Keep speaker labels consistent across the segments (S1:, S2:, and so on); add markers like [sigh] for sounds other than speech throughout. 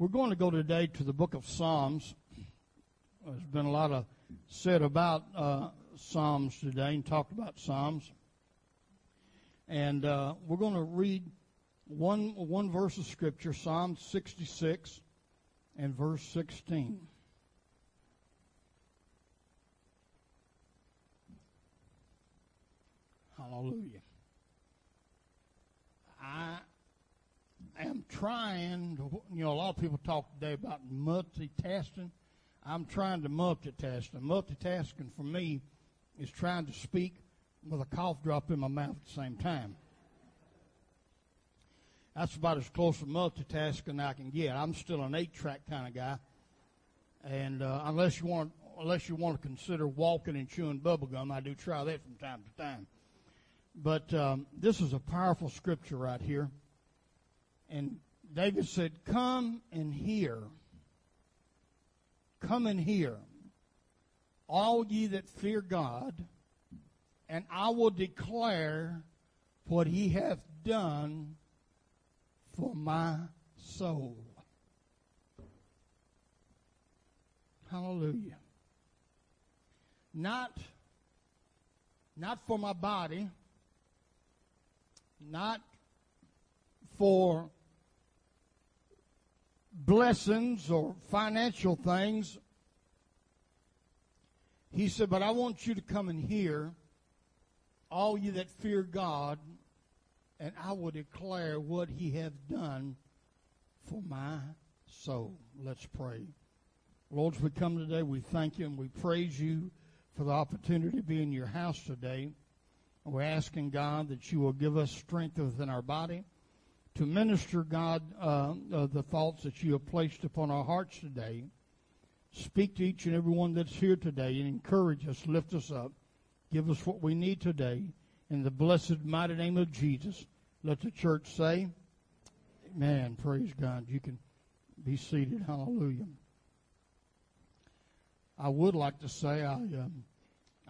S1: We're going to go today to the book of Psalms. There's been a lot of said about uh, Psalms today and talked about Psalms. And uh, we're going to read one, one verse of Scripture, Psalm 66 and verse 16. Hallelujah. I am trying to, you know, a lot of people talk today about multitasking. I'm trying to multitask. And multitasking for me is trying to speak with a cough drop in my mouth at the same time. That's about as close to multitasking I can get. I'm still an eight-track kind of guy, and uh, unless you want, unless you want to consider walking and chewing bubblegum, I do try that from time to time. But um, this is a powerful scripture right here. And David said, Come and hear. Come and hear, all ye that fear God, and I will declare what he hath done for my soul. Hallelujah. Not, not for my body, not for blessings or financial things. He said, But I want you to come and hear, all you that fear God, and I will declare what he hath done for my soul. Let's pray. Lord, as we come today, we thank you and we praise you for the opportunity to be in your house today. We're asking God that you will give us strength within our body to minister, God, uh, uh, the thoughts that you have placed upon our hearts today. Speak to each and every one that's here today and encourage us, lift us up. Give us what we need today. In the blessed, mighty name of Jesus, let the church say, Amen. Praise God. You can be seated. Hallelujah. I would like to say I, um,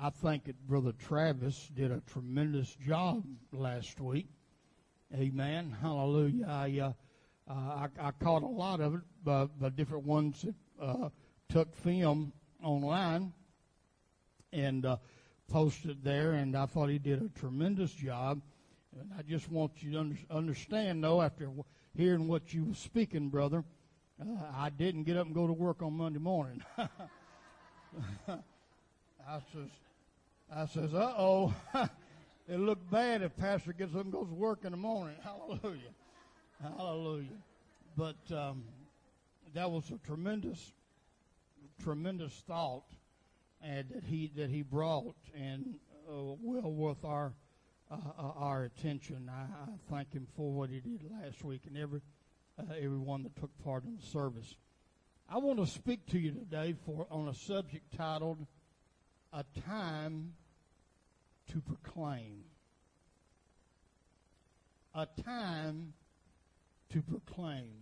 S1: I think that Brother Travis did a tremendous job last week. Amen. Hallelujah. I, uh, uh, I, I, caught a lot of it, but different ones that uh, took film online and uh, posted there, and I thought he did a tremendous job. And I just want you to under, understand, though, after hearing what you were speaking, brother, uh, I didn't get up and go to work on Monday morning. [laughs] I says, I says, uh oh. [laughs] It'll look bad if pastor gets up and goes to work in the morning. [laughs] Hallelujah. Hallelujah. But um, that was a tremendous, tremendous thought that he that he brought and uh, well worth our uh, uh, our attention. I, I, thank him for what he did last week and every uh, everyone that took part in the service. I want to speak to you today for on a subject titled "A Time to proclaim. A time to proclaim.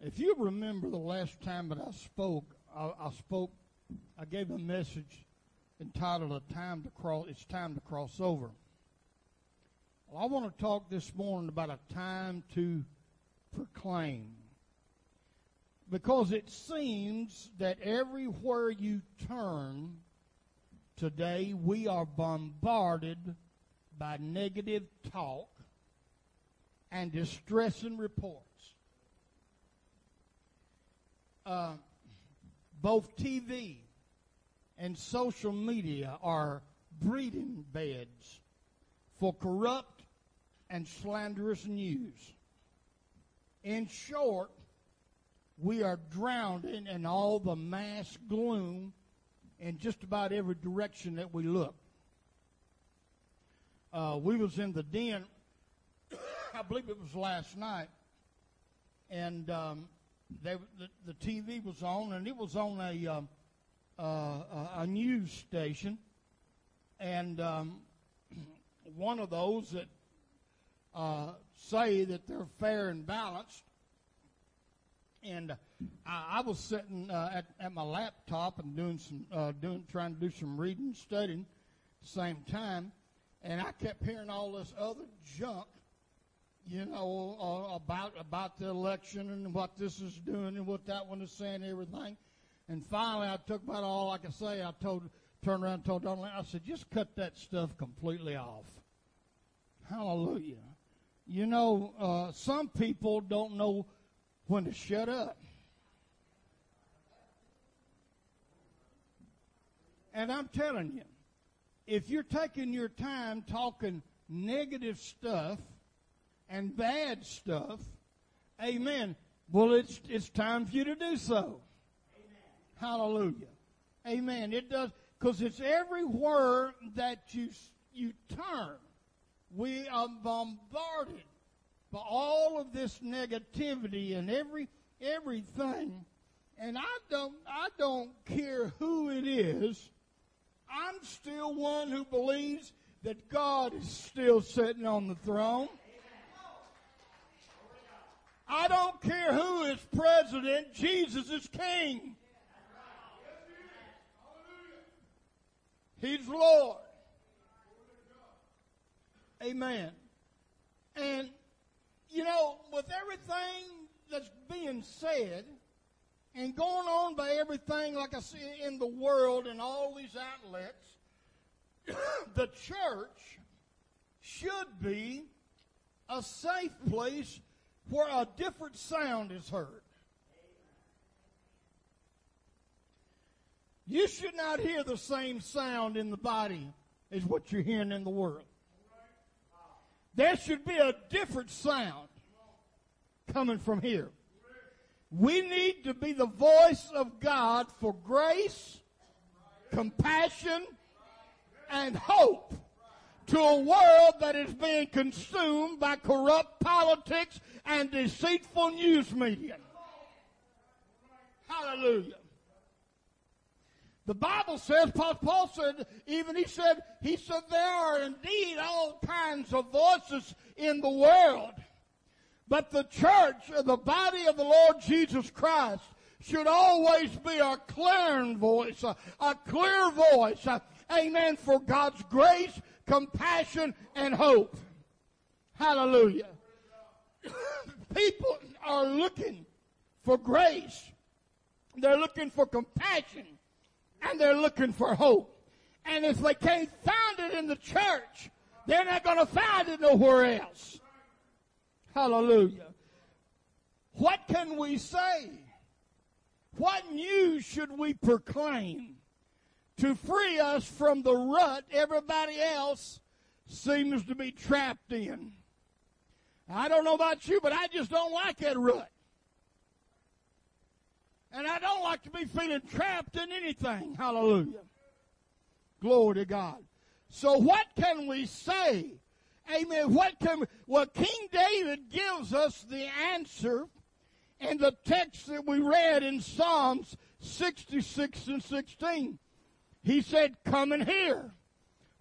S1: If you remember the last time that I spoke, I, I spoke, I gave a message entitled "A Time to Cross." It's time to cross over. Well, I want to talk this morning about a time to proclaim. Because it seems that everywhere you turn, Today we are bombarded by negative talk and distressing reports. Uh, both TV and social media are breeding beds for corrupt and slanderous news. In short, we are drowned in, in all the mass gloom in just about every direction that we look. Uh, we was in the den, [coughs] I believe it was last night, and um, they, the, the, TV was on, and it was on a um, uh, a news station, and um, [coughs] one of those that uh, say that they're fair and balanced and I, I was sitting uh, at, at my laptop and doing some uh, doing trying to do some reading studying at the same time, and I kept hearing all this other junk, you know, uh, about about the election and what this is doing and what that one is saying, and everything. And finally, I took about all I could say. I told, turned around and told Donald, I said, just cut that stuff completely off. Hallelujah. You know, uh, some people don't know when to shut up. And I'm telling you, if you're taking your time talking negative stuff and bad stuff, amen, well, it's, it's time for you to do so. Amen. Hallelujah. Amen. It does, because it's everywhere that you, you turn. We are bombarded by all of this negativity and every, everything. And I don't, I don't care who it is I'm still one who believes that God is still sitting on the throne. I don't care who is president, Jesus is king. He's Lord. Amen. And, you know, with everything that's being said, and going on by everything, like I see in the world and all these outlets, [coughs] the church should be a safe place where a different sound is heard. You should not hear the same sound in the body as what you're hearing in the world. There should be a different sound coming from here. We need to be the voice of God for grace, compassion, and hope to a world that is being consumed by corrupt politics and deceitful news media. Hallelujah. The Bible says, Paul said, even he said, he said, there are indeed all kinds of voices in the world. But the church, the body of the Lord Jesus Christ, should always be a clear voice, a, clear voice, amen, for God's grace, compassion, and hope. Hallelujah. [coughs] People are looking for grace. They're looking for compassion. And they're looking for hope. And if they can't find it in the church, they're not going to find it nowhere else. Hallelujah. What can we say? What news should we proclaim to free us from the rut everybody else seems to be trapped in? I don't know about you, but I just don't like that rut. And I don't like to be feeling trapped in anything. Hallelujah. Glory to God. So what can we say Amen. What can, well, King David gives us the answer in the text that we read in Psalms 66 and 16. He said, Come and hear,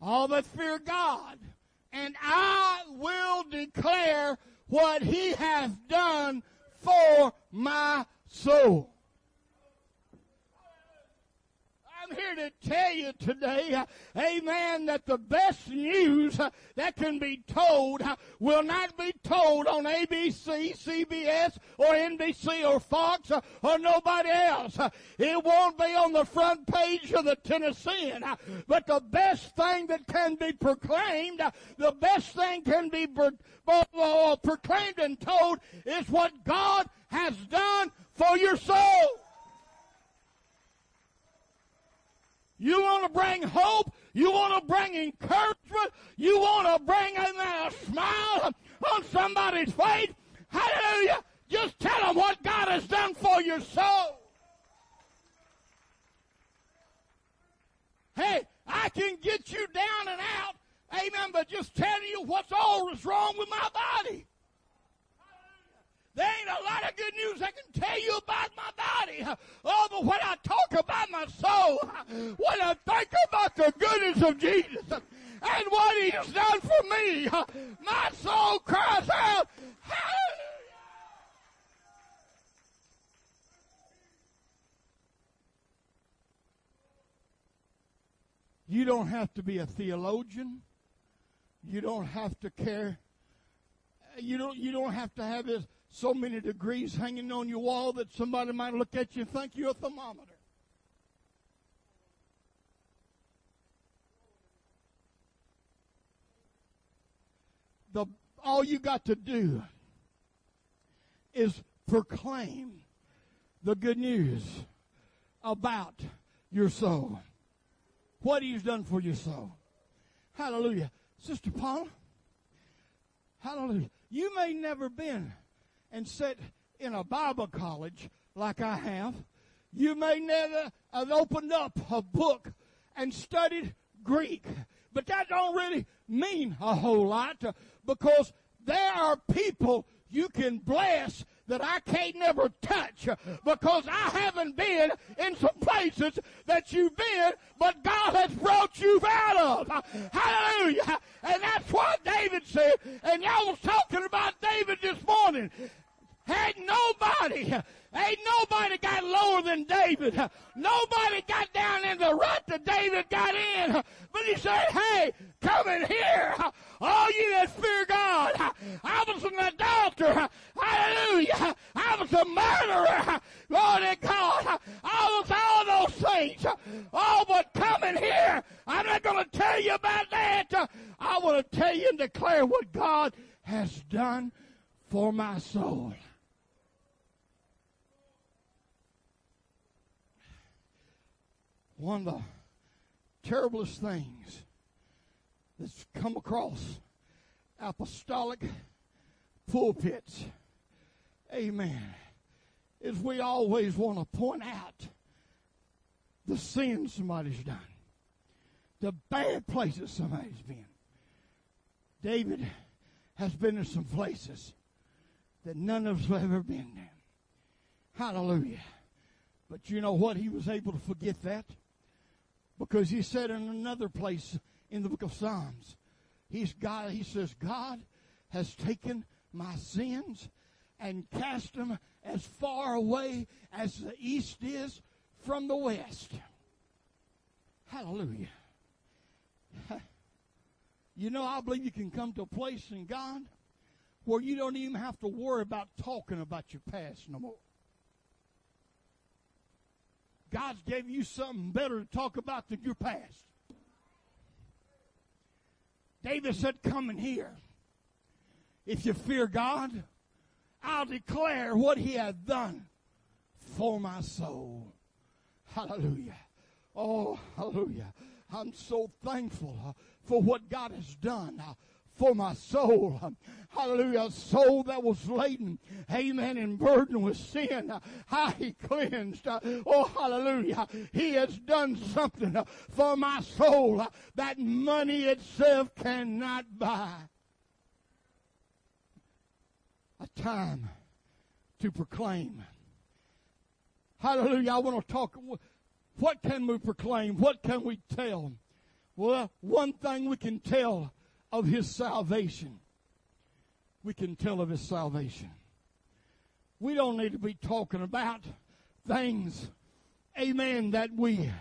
S1: all that fear God, and I will declare what he hath done for my soul. I'm here to tell you today, amen, that the best news that can be told will not be told on ABC, CBS, or NBC, or Fox, or nobody else. It won't be on the front page of the Tennessean. But the best thing that can be proclaimed, the best thing can be proclaimed and told is what God has done for your soul. You want to bring hope. You want to bring encouragement. You want to bring a smile on somebody's face. Hallelujah. Just tell them what God has done for your soul. Hey, I can get you down and out. Amen. But just tell you what's all wrong with my body. There ain't a lot of good news I can tell you about my body. Oh, but when I talk about my soul, when I think about the goodness of Jesus and what He's done for me, my soul cries out, Hallelujah! You don't have to be a theologian. You don't have to care you don't you don't have to have this so many degrees hanging on your wall that somebody might look at you and think you're a thermometer. The all you got to do is proclaim the good news about your soul. What he's done for your soul. Hallelujah. Sister Paula, hallelujah. You may never been and sit in a Bible college like I have. You may never have opened up a book and studied Greek. But that don't really mean a whole lot because there are people you can bless that I can't never touch uh, because I haven't been in some places that you've been, but God has brought you out of. Hallelujah. And that's what David said. And y'all was talking about David this morning. Had nobody, ain't nobody got lower than David. Nobody got down in the rut that David got in. But he said, hey, come in here. All you that fear God. I was an adulterer. Hallelujah. I was a murderer. Glory to God. I was all those things. Oh, but come in here. I'm not going to tell you about that. I want to tell you and declare what God has done for my soul. One of the terriblest things that's come across apostolic pulpits, amen, is we always want to point out the sin somebody's done, the bad places somebody's been. David has been in some places that none of us have ever been in. Hallelujah. But you know what? He was able to forget that. Because he said in another place in the book of Psalms, he's God, he says, God has taken my sins and cast them as far away as the east is from the west. Hallelujah. [laughs] You know, I believe you can come to a place in God where you don't even have to worry about talking about your past no more. God's gave you something better to talk about than your past. David said, Come in here. If you fear God, I'll declare what he hath done for my soul. Hallelujah. Oh, hallelujah. I'm so thankful uh, for what God has done. For my soul. Hallelujah. A soul that was laden, amen, and burdened with sin. How he cleansed. Oh, hallelujah. He has done something for my soul that money itself cannot buy. A time to proclaim. Hallelujah. I want to talk. What can we proclaim? What can we tell? Well, one thing we can tell of his salvation. We can tell of his salvation. We don't need to be talking about things, amen, that we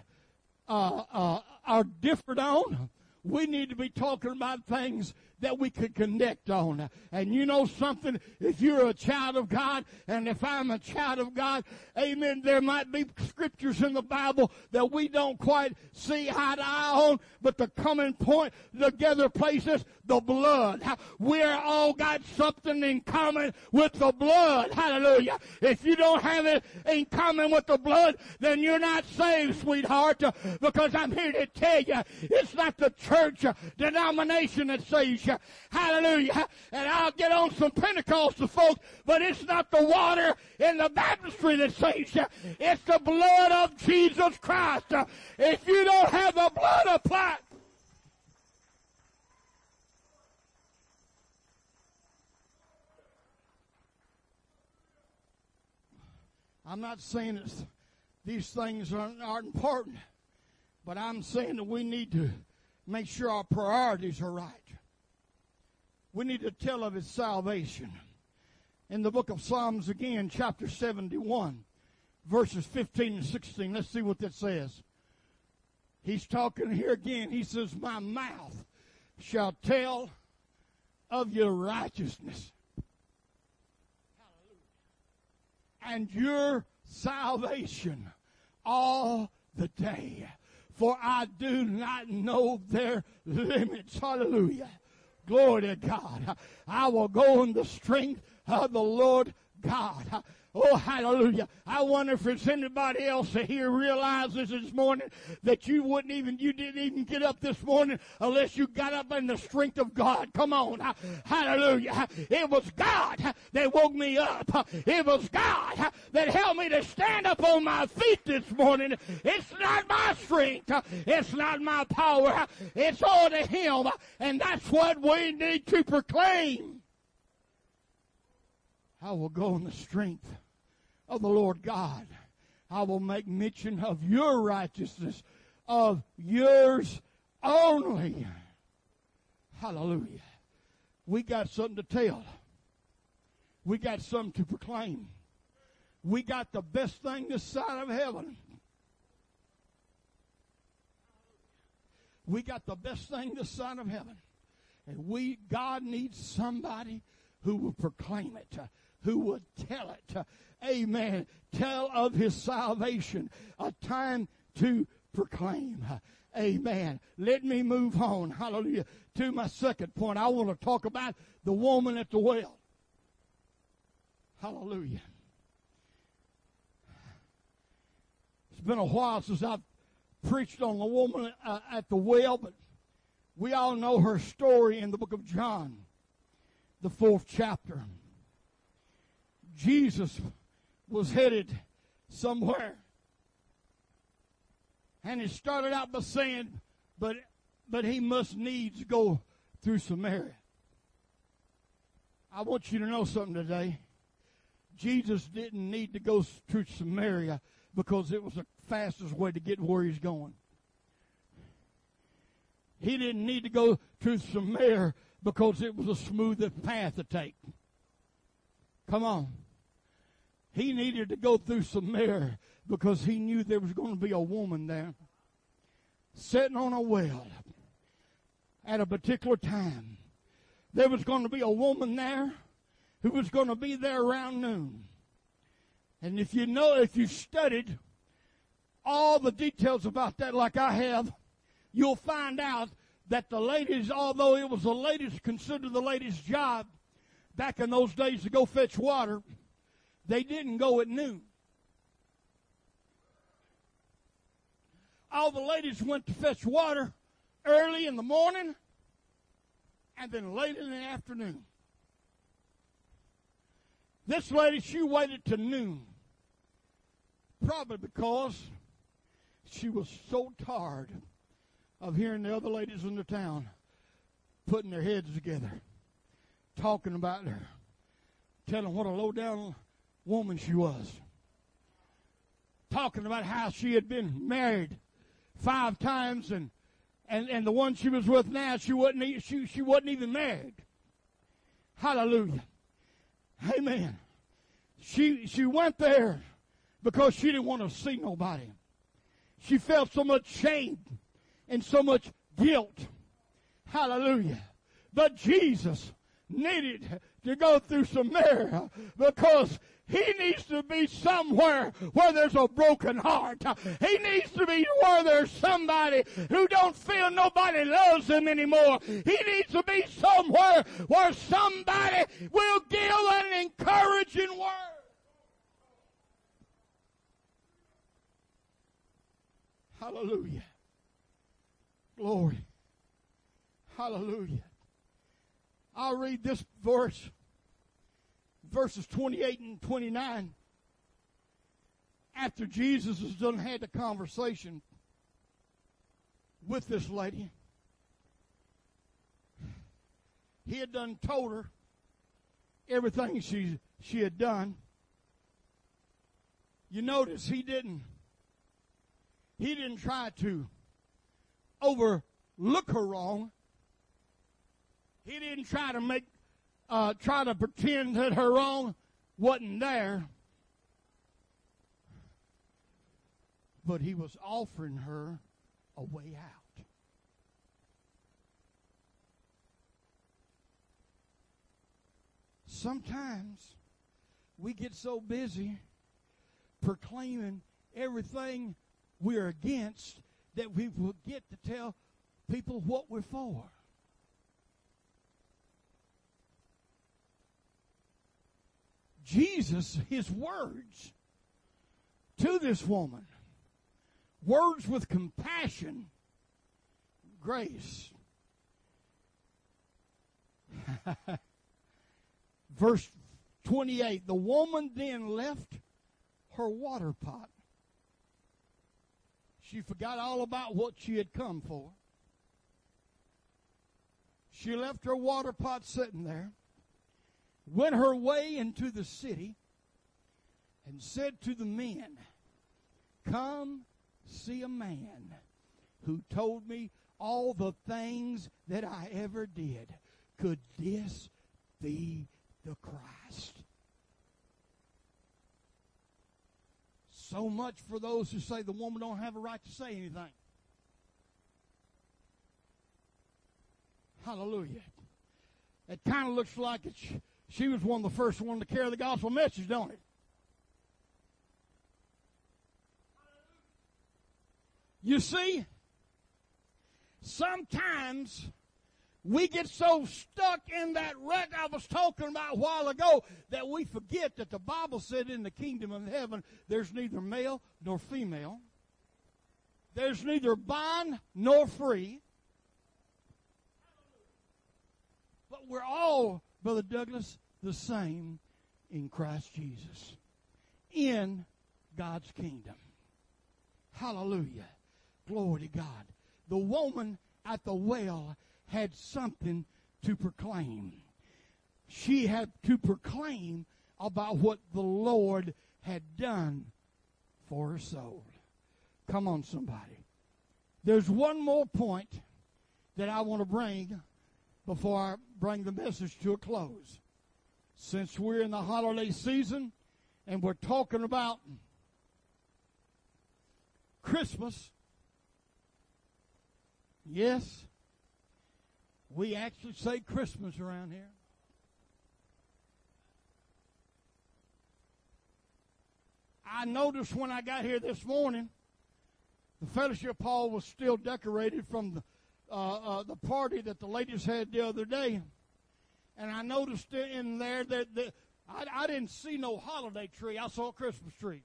S1: uh, uh, are different on. We need to be talking about things that we could connect on. And you know something? If you're a child of God, and if I'm a child of God, amen, there might be scriptures in the Bible that we don't quite see eye to eye on, but the common point together places the blood. We're all got something in common with the blood. Hallelujah. If you don't have it in common with the blood, then you're not saved, sweetheart, because I'm here to tell you, it's not the church denomination that saves Hallelujah. And I'll get on some Pentecostal folks, but it's not the water in the baptistry that saves you. It's the blood of Jesus Christ. If you don't have the blood applied, I'm not saying that these things aren't, aren't important, but I'm saying that we need to make sure our priorities are right we need to tell of his salvation. In the book of Psalms again, chapter 71, verses 15 and 16. Let's see what that says. He's talking here again. He says, My mouth shall tell of your righteousness. And your salvation all the day. For I do not know their limits. Hallelujah. Glory to God. I will go in the strength of the Lord God. Oh, hallelujah. I wonder if there's anybody else here realizes this morning that you wouldn't even, you didn't even get up this morning unless you got up in the strength of God. Come on. Hallelujah. It was God that woke me up. It was God that helped me to stand up on my feet this morning. It's not my strength. It's not my power. It's all to Him. And that's what we need to proclaim. I will go in the strength of the Lord God. I will make mention of your righteousness, of yours only. Hallelujah. We got something to tell. We got something to proclaim. We got the best thing this side of heaven. We got the best thing this side of heaven. And we, God needs somebody who will proclaim it, who would tell it, amen, tell of his salvation, a time to proclaim. Amen. Let me move on. Hallelujah. To my second point. I want to talk about the woman at the well. Hallelujah. It's been a while since I've preached on the woman uh, at the well, but we all know her story in the book of John, the fourth chapter. Jesus was headed somewhere. And he started out by saying, but, but he must needs go through Samaria. I want you to know something today. Jesus didn't need to go through Samaria because it was the fastest way to get where he's going. He didn't need to go through Samaria because it was a smoother path to take. Come on. He needed to go through Samaria because he knew there was going to be a woman there sitting on a well at a particular time. There was going to be a woman there who was going to be there around noon. And if you know, if you studied all the details about that like I have, you'll find out that the ladies, although it was the ladies considered the ladies' job back in those days to go fetch water, they didn't go at noon. All the ladies went to fetch water early in the morning and then late in the afternoon. This lady, she waited to noon. Probably because she was so tired of hearing the other ladies in the town putting their heads together, talking about her, telling what a low down woman she was. Talking about how she had been married five times and and, and the one she was with now, she wasn't she, she wasn't even married. Hallelujah. Amen. She she went there because she didn't want to see nobody. She felt so much shame and so much guilt. Hallelujah. But Jesus needed to go through Samaria because he needs to be somewhere where there's a broken heart. He needs to be where there's somebody who don't feel nobody loves him anymore. He needs to be somewhere where somebody will give an encouraging word. Hallelujah. Glory. Hallelujah. I'll read this verse verses 28 and 29, after Jesus has done had the conversation with this lady, he had done told her everything she she had done. You notice he didn't he didn't try to overlook her wrong. He didn't try to make uh, try to pretend that her wrong wasn't there. But he was offering her a way out. Sometimes we get so busy proclaiming everything we're against that we forget to tell people what we're for. Jesus, his words to this woman, words with compassion, grace. [laughs] Verse 28 The woman then left her water pot. She forgot all about what she had come for. She left her water pot sitting there went her way into the city and said to the men, Come see a man who told me all the things that I ever did. Could this be the Christ? So much for those who say the woman don't have a right to say anything. Hallelujah. It kind of looks like it's she was one of the first one to carry the gospel message, don't it? You see, sometimes we get so stuck in that rut I was talking about a while ago that we forget that the Bible said in the kingdom of heaven there's neither male nor female. There's neither bond nor free. But we're all Brother Douglas, the same in Christ Jesus. In God's kingdom. Hallelujah. Glory to God. The woman at the well had something to proclaim. She had to proclaim about what the Lord had done for her soul. Come on, somebody. There's one more point that I want to bring before I bring the message to a close. Since we're in the holiday season and we're talking about Christmas, yes, we actually say Christmas around here. I noticed when I got here this morning, the fellowship hall was still decorated from the uh, uh, the party that the ladies had the other day, and I noticed in there that, that I, I didn't see no holiday tree. I saw a Christmas tree.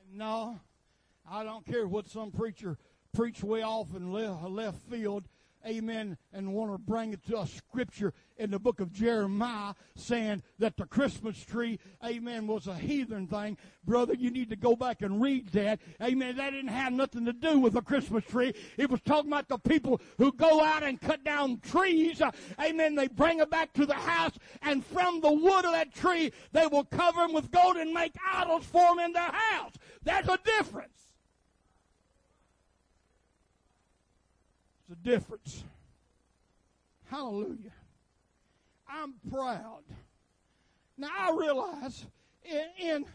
S1: And no, I don't care what some preacher preached way off in left, left field amen, and want to bring it to a scripture in the book of Jeremiah saying that the Christmas tree, amen, was a heathen thing. Brother, you need to go back and read that. Amen. That didn't have nothing to do with a Christmas tree. It was talking about the people who go out and cut down trees. Uh, amen. They bring it back to the house, and from the wood of that tree, they will cover them with gold and make idols for them in their house. There's a difference. The difference. Hallelujah. I'm proud. Now I realize in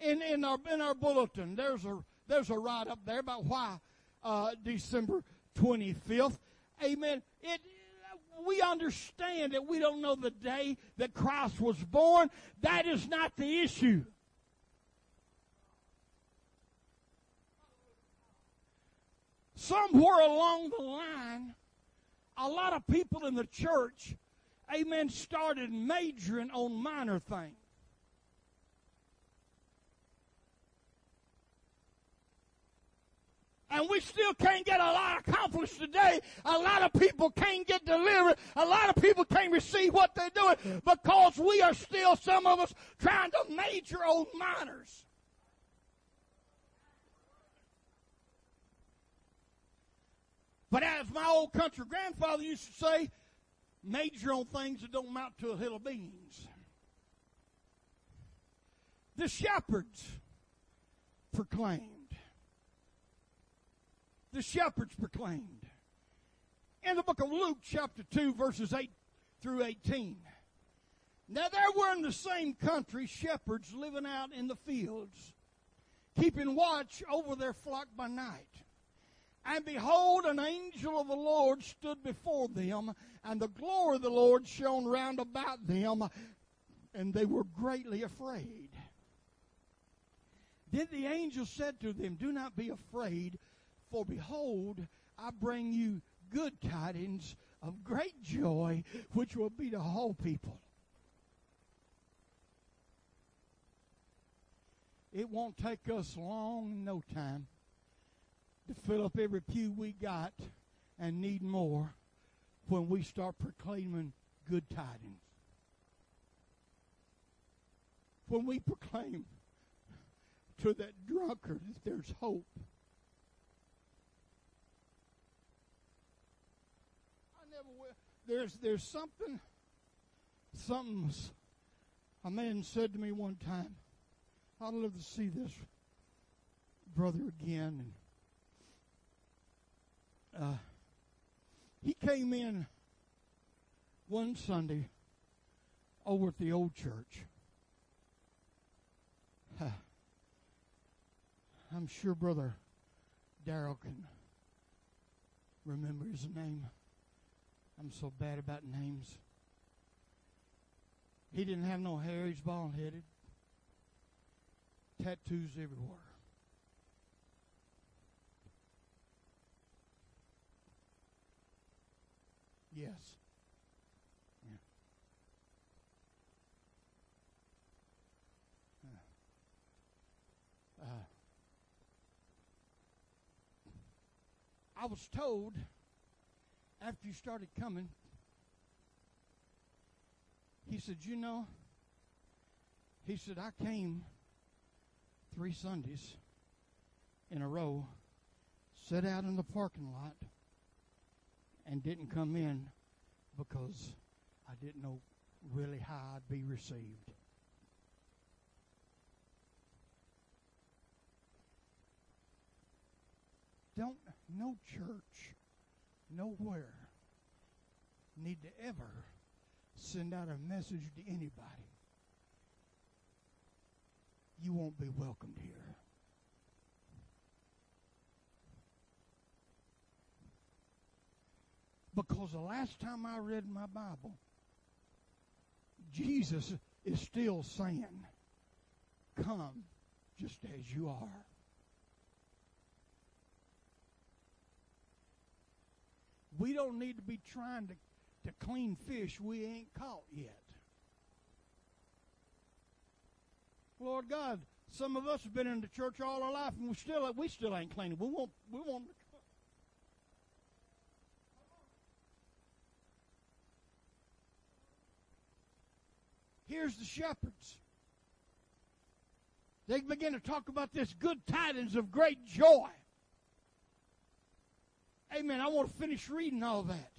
S1: in in, our in our bulletin there's a there's a write up there about why uh, December 25th. Amen. It we understand that we don't know the day that Christ was born. That is not the issue. Somewhere along the line, a lot of people in the church, amen, started majoring on minor things. and we still can't get a lot accomplished today. A lot of people can't get delivered. A lot of people can't receive what they're doing because we are still, some of us, trying to major on minors. But as my old country grandfather used to say, major on things that don't amount to a hill of beans. The shepherds proclaimed. The shepherds proclaimed. In the book of Luke, chapter 2, verses 8 through 18. Now there were in the same country shepherds living out in the fields, keeping watch over their flock by night. And behold, an angel of the Lord stood before them, and the glory of the Lord shone round about them, and they were greatly afraid. Then the angel said to them, Do not be afraid, for behold, I bring you good tidings of great joy, which will be to all people. It won't take us long, no time, to fill up every pew we got and need more when we start proclaiming good tidings. When we proclaim to that drunkard that there's hope. I never will. There's there's something something a man said to me one time. I'd love to see this brother again uh, he came in one Sunday over at the old church. [sighs] I'm sure Brother Darrell can remember his name. I'm so bad about names. He didn't have no hair, he's bald headed. Tattoos everywhere. Yes. Yeah. Uh, I was told after you started coming, he said, You know, he said, I came three Sundays in a row, sat out in the parking lot, and didn't come in because I didn't know really how I'd be received. Don't no church, nowhere need to ever send out a message to anybody. You won't be welcomed here. Because the last time I read my Bible, Jesus is still saying, Come just as you are. We don't need to be trying to, to clean fish we ain't caught yet. Lord God, some of us have been in the church all our life and we still we still ain't cleaning. We want we want Here's the shepherds. They begin to talk about this good tidings of great joy. Amen. I want to finish reading all that.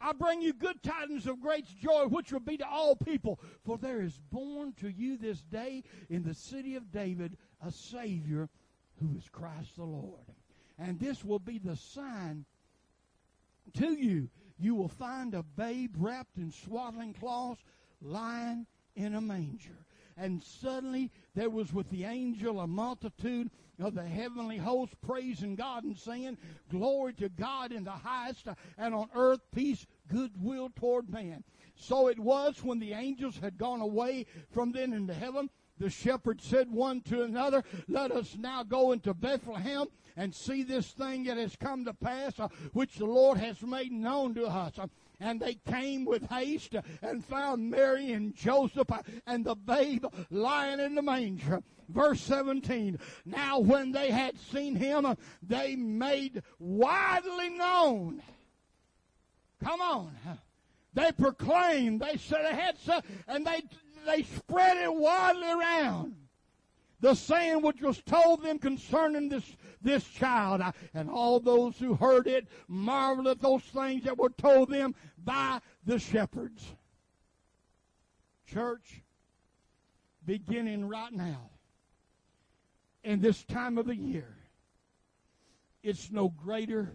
S1: I bring you good tidings of great joy, which will be to all people. For there is born to you this day in the city of David a Savior who is Christ the Lord. And this will be the sign to you. You will find a babe wrapped in swaddling cloths lying in a manger. And suddenly there was with the angel a multitude of the heavenly host praising God and saying, Glory to God in the highest, and on earth peace, goodwill toward man. So it was when the angels had gone away from them into heaven. The shepherds said one to another, Let us now go into Bethlehem and see this thing that has come to pass, uh, which the Lord has made known to us. Uh, and they came with haste and found Mary and Joseph and the babe lying in the manger. Verse 17. Now when they had seen him, they made widely known. Come on. They proclaimed, they said ahead, and they, they spread it widely around. The saying which was told them concerning this this child. Uh, and all those who heard it marveled at those things that were told them by the shepherds. Church, beginning right now, in this time of the year, it's no greater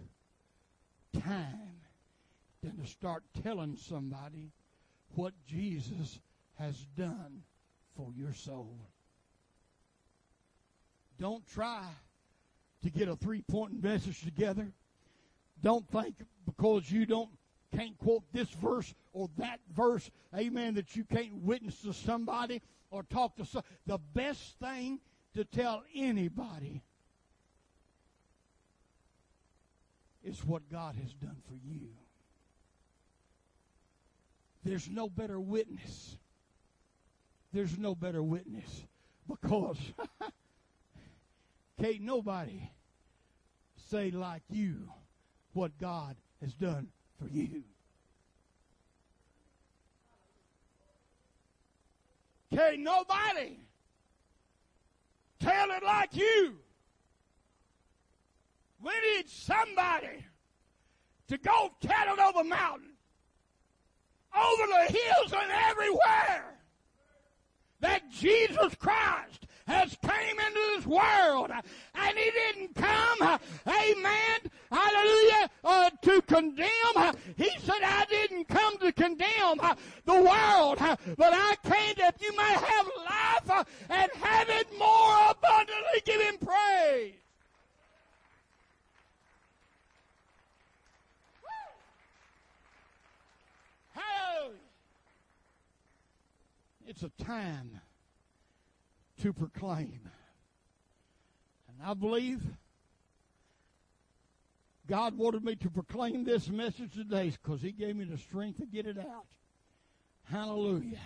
S1: time than to start telling somebody what Jesus has done for your soul. Don't try to get a three point message together. Don't think because you don't can't quote this verse or that verse, amen, that you can't witness to somebody or talk to some. The best thing to tell anybody is what God has done for you. There's no better witness. There's no better witness because [laughs] can't nobody say like you what God has done for you. Can't nobody tell it like you. We need somebody to go it over mountain, over the hills and everywhere that Jesus Christ has came into this world and he didn't come, amen, hallelujah, uh, to condemn. He said, I didn't come to condemn the world, but I came that you may have life and have it more abundantly. Give him praise. Hallelujah. A time to proclaim. And I believe God wanted me to proclaim this message today because He gave me the strength to get it out. Hallelujah.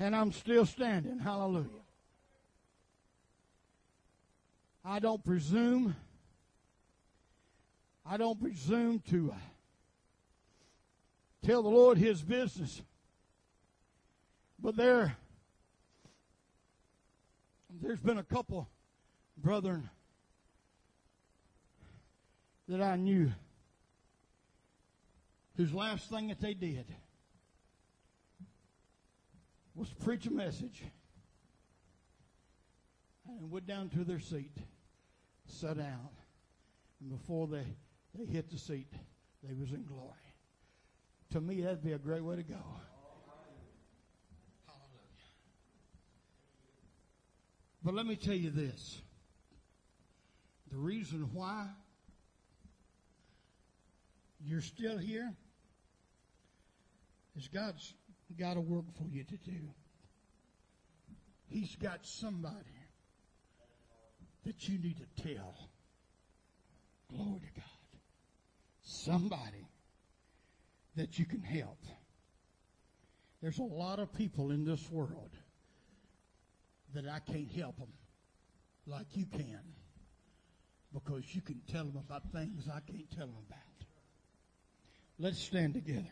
S1: And I'm still standing. Hallelujah. I don't presume. I don't presume to uh, tell the Lord His business. But there, there's been a couple brethren that I knew whose last thing that they did was preach a message and went down to their seat, sat down, and before they, they hit the seat, they was in glory. To me, that'd be a great way to go. But let me tell you this. The reason why you're still here is God's got a work for you to do. He's got somebody that you need to tell. Glory to God. Somebody that you can help. There's a lot of people in this world that I can't help them like you can because you can tell them about things I can't tell them about. Let's stand together.